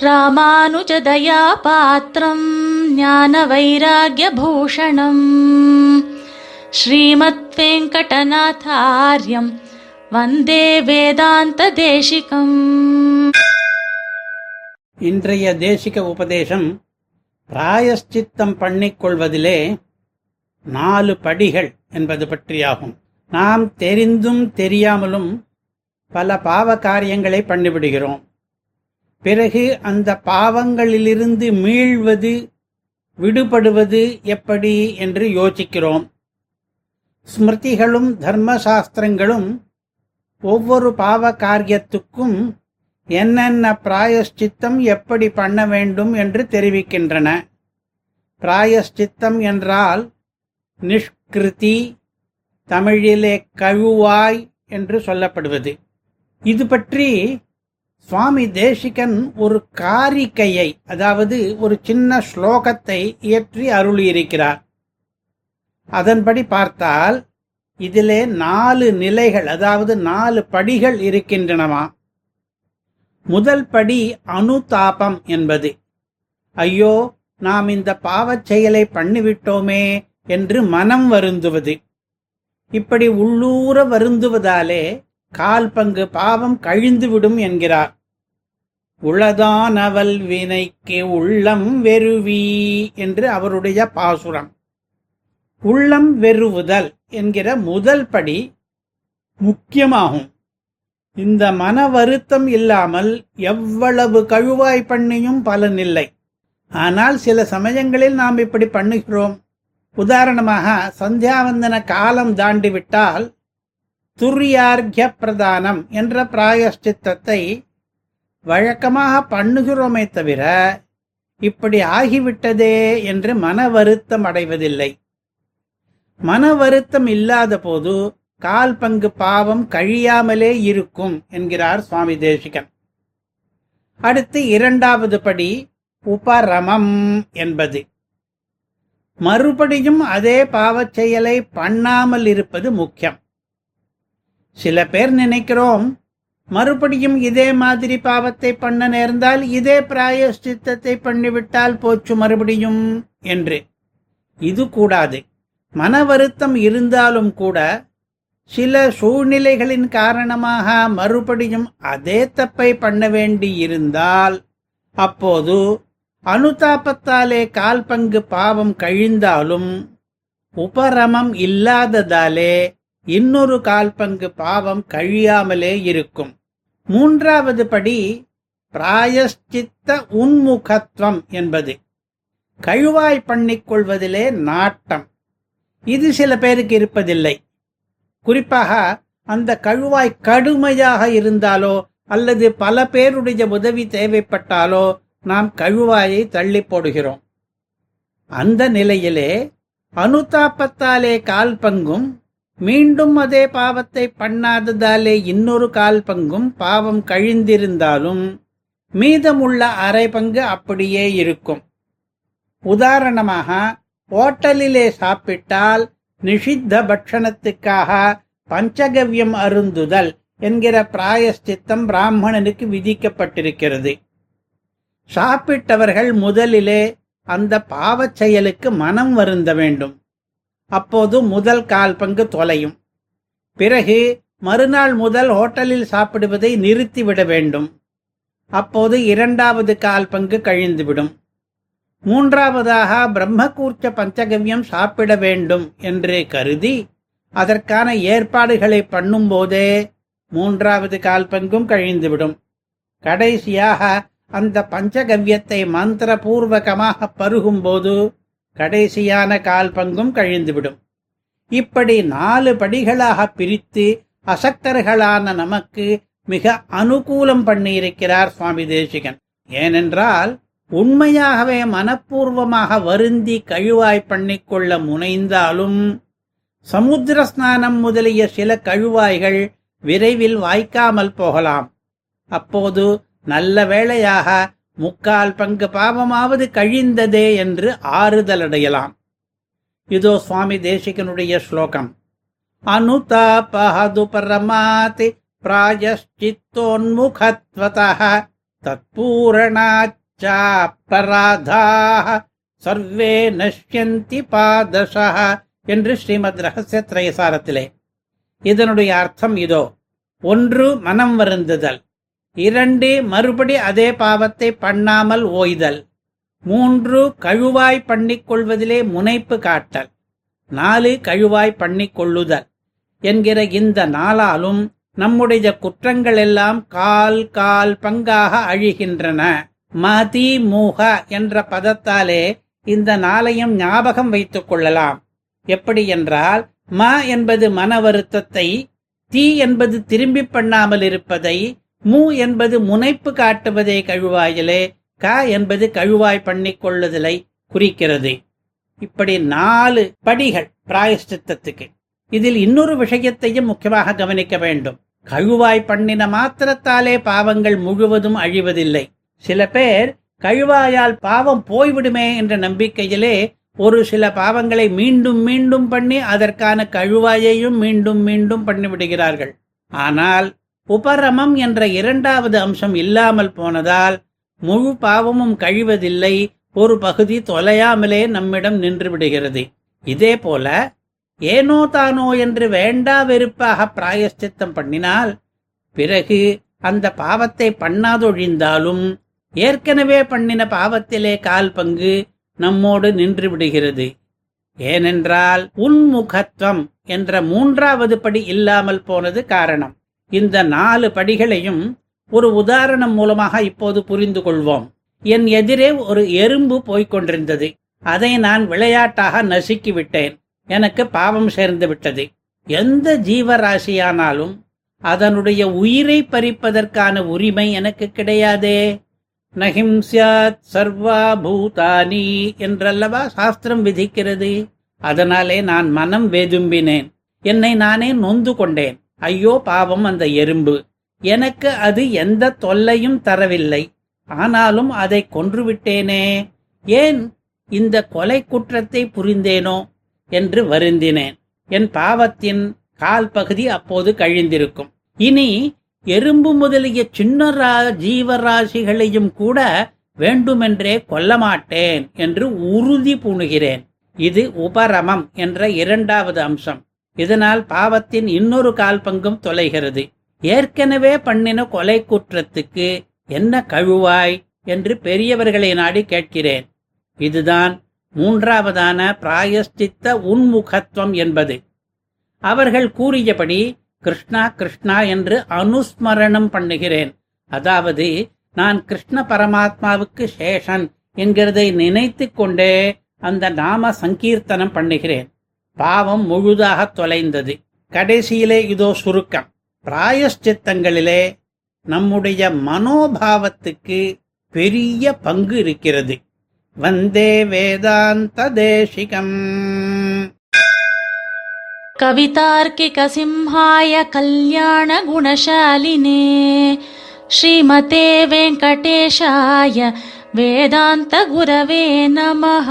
ராமானுஜதயாபாத்திரம் ஞான வைராகியபூஷணம் ஸ்ரீமத் வெங்கடநாதாரியம் வந்தே வேதாந்த தேசிகம் இன்றைய தேசிக உபதேசம் பிராயஷ்சித்தம் பண்ணிக்கொள்வதிலே நாலு படிகள் என்பது பற்றியாகும். நாம் தெரிந்தும் தெரியாமலும் பல பாவ காரியங்களை பண்ணிவிடுகிறோம். பிறகு அந்த பாவங்களிலிருந்து மீள்வது விடுபடுவது எப்படி என்று யோசிக்கிறோம். ஸ்மிருதிகளும் தர்மசாஸ்திரங்களும் ஒவ்வொரு பாவ காரியத்துக்கும் என்னென்ன பிராயஷ்சித்தம் எப்படி பண்ண வேண்டும் என்று தெரிவிக்கின்றன. பிராயஷ்சித்தம் என்றால் நிஷ்கிருதி தமிழிலே கழுவாய் என்று சொல்லப்படுவது. இது பற்றி சுவாமி தேசிகன் ஒரு காரிக்கையை அதாவது ஒரு சின்ன ஸ்லோகத்தை இயற்றி அருளியிருக்கிறார். அதன்படி பார்த்தால் இதிலே நாலு நிலைகள் அதாவது நாலு படிகள் இருக்கின்றனவா? முதல் படி அனுதாபம் என்பது. ஐயோ நாம் இந்த பாவச் செயலை பண்ணிவிட்டோமே என்று மனம் வருந்துவது. இப்படி உள்ளூர வருந்துவதாலே கால் பங்கு பாவம் கழிந்துவிடும் என்கிறார். உளதானவல் வினைக்கு உள்ளம் வெறுவி என்று அவருடைய பாசுரம். உள்ளம் வெறுவுதல் என்கிற முதல் படி முக்கியமாகும். இந்த மன வருத்தம் இல்லாமல் எவ்வளவு கழுவாய் பண்ணியும் பலனில்லை. ஆனால் சில சமயங்களில் நாம் இப்படி பண்ணுகிறோம். உதாரணமாக சந்தியாவந்தன காலம் தாண்டிவிட்டால் துரியார்கிய பிரதானம் என்ற பிராயஷ்சித்தத்தை வழக்கமாக பண்ணுகிறோமே தவிர இப்படி ஆகிவிட்டதே என்று மன வருத்தம் அடைவதில்லை. மன வருத்தம் இல்லாத போது கால் பங்கு பாவம் கழியாமலே இருக்கும் என்கிறார் சுவாமி தேசிகன். அடுத்து இரண்டாவது படி உபரமம் என்பது. மறுபடியும் அதே பாவச் செயலை பண்ணாமல் இருப்பது முக்கியம். சில பேர் நினைக்கிறோம் மறுபடியும் இதே மாதிரி பாவத்தை பண்ண நேர்ந்தால் இதே பிராயஷ்சித்தத்தை பண்ணிவிட்டால் போச்சு மறுபடியும் என்று. இது கூடாது. மன வருத்தம் இருந்தாலும் கூட சில சூழ்நிலைகளின் காரணமாக மறுபடியும் அதே தப்பை பண்ண வேண்டி இருந்தால் அப்போது அனுதாபத்தாலே கால் பங்கு பாவம் கழிந்தாலும் உபரமம் இல்லாததாலே இன்னொரு கால் பங்கு பாவம் கழியாமலே இருக்கும். மூன்றாவது படி பிராயஷ்சித்த உன்முகத்துவம் என்பது. கழுவாய் பண்ணிக்கொள்வதிலே நாட்டம். இது சில பேருக்கு இருப்பதில்லை. குறிப்பாக அந்த கழுவாய் கடுமையாக இருந்தாலோ அல்லது பல பேருடைய உதவி தேவைப்பட்டாலோ நாம் கழுவாயை தள்ளி போடுகிறோம். அந்த நிலையிலே அனுதாபத்தாலே கால் பங்கும் மீண்டும் அதே பாவத்தை பண்ணாததாலே இன்னொரு கால் பங்கும் பாவம் கழிந்திருந்தாலும் மீதமுள்ள அரை பங்கு அப்படியே இருக்கும். உதாரணமாக ஓட்டலிலே சாப்பிட்டால் நிஷித்த பட்சணத்துக்காக பஞ்சகவ்யம் அருந்துதல் என்கிற பிராயஸ்தித்தம் பிராமணனுக்கு விதிக்கப்பட்டிருக்கிறது. சாப்பிட்டவர்கள் முதலிலே அந்த பாவச் செயலுக்கு மனம் வருந்த வேண்டும். அப்போது முதல் கால் பங்கு தொலையும். பிறகு மறுநாள் முதல் ஹோட்டலில் சாப்பிடுவதை நிறுத்திவிட வேண்டும். அப்போது இரண்டாவது கால் பங்கு கழிந்துவிடும். மூன்றாவதாக பிரம்மகூர்ச்ச பஞ்சகவ்யம் சாப்பிட வேண்டும் என்று கருதி அதற்கான ஏற்பாடுகளை பண்ணும்போதே மூன்றாவது கால் பங்கும் கழிந்துவிடும். கடைசியாக அந்த பஞ்சகவ்யத்தை மந்திரபூர்வகமாக பருகும்போது கடைசியான கால் பங்கும் கழிந்துவிடும். இப்படி நாலு படிகளாக பிரித்து அசக்தர்களான நமக்கு மிக அனுகூலம் பண்ணியிருக்கிறார் சுவாமி தேசிகன். ஏனென்றால் உண்மையாகவே மனப்பூர்வமாக வருந்தி கழுவாய் பண்ணிக்கொள்ள முனைந்தாலும் சமுத்திர ஸ்நானம் முதலிய சில கழுவாய்கள் விரைவில் வாய்க்காமல் போகலாம். அப்போது நல்ல வேளையாக முக்கால் பங்கு பாவமாவது கழிந்ததே என்று ஆறுதலடையலாம். இதோ சுவாமி தேசிகனுடைய ஸ்லோகம். அனுதாபஹது பரமாதி பிராயஷ்சித்தோன்முகத்வதः தத்பூரணாச்சாப்பராதாக சர்வே நஷ்யந்தி பாதசா என்று ஸ்ரீமத் ரகசிய திரையசாரத்திலே இதனுடைய அர்த்தம் இதோ. ஒன்று மனம் வருந்துதல். இரண்டு மறுபடி அதே பாவத்தை பண்ணாமல் ஓய்தல். மூன்று கழுவாய் பண்ணிக் கொள்வதிலே முனைப்பு காட்டல். நாலு கழுவாய் பண்ணிக்கொள்ளுதல் என்கிற இந்த நாளாலும் நம்முடைய குற்றங்கள் எல்லாம் கால் கால் பங்காக அழிகின்றன. மதி மூக என்ற பதத்தாலே இந்த நாளையும் ஞாபகம் வைத்துக் கொள்ளலாம். எப்படி என்றால் ம என்பது மன வருத்தத்தை தீ என்பது திரும்பி பண்ணாமல் இருப்பதை மு என்பது முனைப்பு காட்டுவதே கழுவாயிலே க என்பது கழுவாய் பண்ணி கொள்ளுதலை குறிக்கிறது. இப்படி நாலு படிகள் பிராயஷ்டித்தத்துக்கு. இதில் இன்னொரு விஷயத்தையும் முக்கியமாக கவனிக்க வேண்டும். கழுவாய் பண்ணின மாத்திரத்தாலே பாவங்கள் முழுவதும் அழிவதில்லை. சில பேர் கழுவாயால் பாவம் போய்விடுமே என்ற நம்பிக்கையிலே ஒரு சில பாவங்களை மீண்டும் மீண்டும் பண்ணி அதற்கான கழுவாயையும் மீண்டும் மீண்டும் பண்ணிவிடுகிறார்கள். ஆனால் உபரமம் என்ற இரண்டாவது அம்சம் இல்லாமல் போனதால் முழு பாவமும் கழிவதில்லை. ஒரு பகுதி தொலையாமலே நம்மிடம் நின்று விடுகிறது. இதே போல ஏனோ தானோ என்று வேண்டா வெறுப்பாக பிராயஷ்சித்தம் பண்ணினால் பிறகு அந்த பாவத்தை பண்ணாதொழிந்தாலும் ஏற்கனவே பண்ணின பாவத்திலே கால் பங்கு நம்மோடு நின்று விடுகிறது. ஏனென்றால் உன்முகத்துவம் என்ற மூன்றாவது படி இல்லாமல் போனது காரணம். இந்த நாலு படிகளையும் ஒரு உதாரணம் மூலமாக இப்போது புரிந்து கொள்வோம். என் எதிரே ஒரு எறும்பு போய்கொண்டிருந்தது அதை நான் விளையாட்டாக நசுக்கி விட்டேன். எனக்கு பாவம் சேர்ந்து விட்டது. எந்த ஜீவராசியானாலும் அதனுடைய உயிரை பறிப்பதற்கான உரிமை எனக்கு கிடையாதே. நஹிம்சியாத் சர்வா பூதானி என்றல்லவா சாஸ்திரம் விதிக்கிறது. அதனாலே நான் மனம் வேதும்பினேன். என்னை நானே நொந்து கொண்டேன். ஐயோ பாவம் அந்த எறும்பு. எனக்கு அது எந்த தொல்லையும் தரவில்லை. ஆனாலும் அதை கொன்றுவிட்டேனே. ஏன் இந்த கொலை குற்றத்தை புரிந்தேனோ என்று வருந்தினேன். என் பாவத்தின் கால் பகுதி அப்போது கழிந்திருக்கும். இனி எறும்பு முதலிய சின்ன ரா- ஜீவராசிகளையும் கூட வேண்டுமென்றே கொல்ல மாட்டேன் என்று உறுதி பூணுகிறேன். இது உபரமம் என்ற இரண்டாவது அம்சம். இதனால் பாவத்தின் இன்னொரு கால் பங்கும் தொலைகிறது. ஏற்கனவே பண்ணின கொலை குற்றத்துக்கு என்ன கழுவாய் என்று பெரியவர்களை நாடி கேட்கிறேன். இதுதான் மூன்றாவதான பிராயஷ்டித்த உன்முகத்துவம் என்பது. அவர்கள் கூறியபடி கிருஷ்ணா கிருஷ்ணா என்று அனுஸ்மரணம் பண்ணுகிறேன். அதாவது நான் கிருஷ்ண பரமாத்மாவுக்கு சேஷன் என்கிறதை நினைத்து கொண்டே அந்த நாம சங்கீர்த்தனம் பண்ணுகிறேன். பாவம் முழுதாக தொலைந்தது கடைசியிலே இதோ சுருக்கம் பிராயஷ்சித்தங்களிலே நம்முடைய மனோபாவத்துக்கு பெரிய பங்கு இருக்கிறது வந்தே வேதாந்த தேசிகம் कवितार्किकसिंहाय कल्याणगुणशालिने श्रीमते वेङ्कटेशाय वेदान्तगुरवे नमः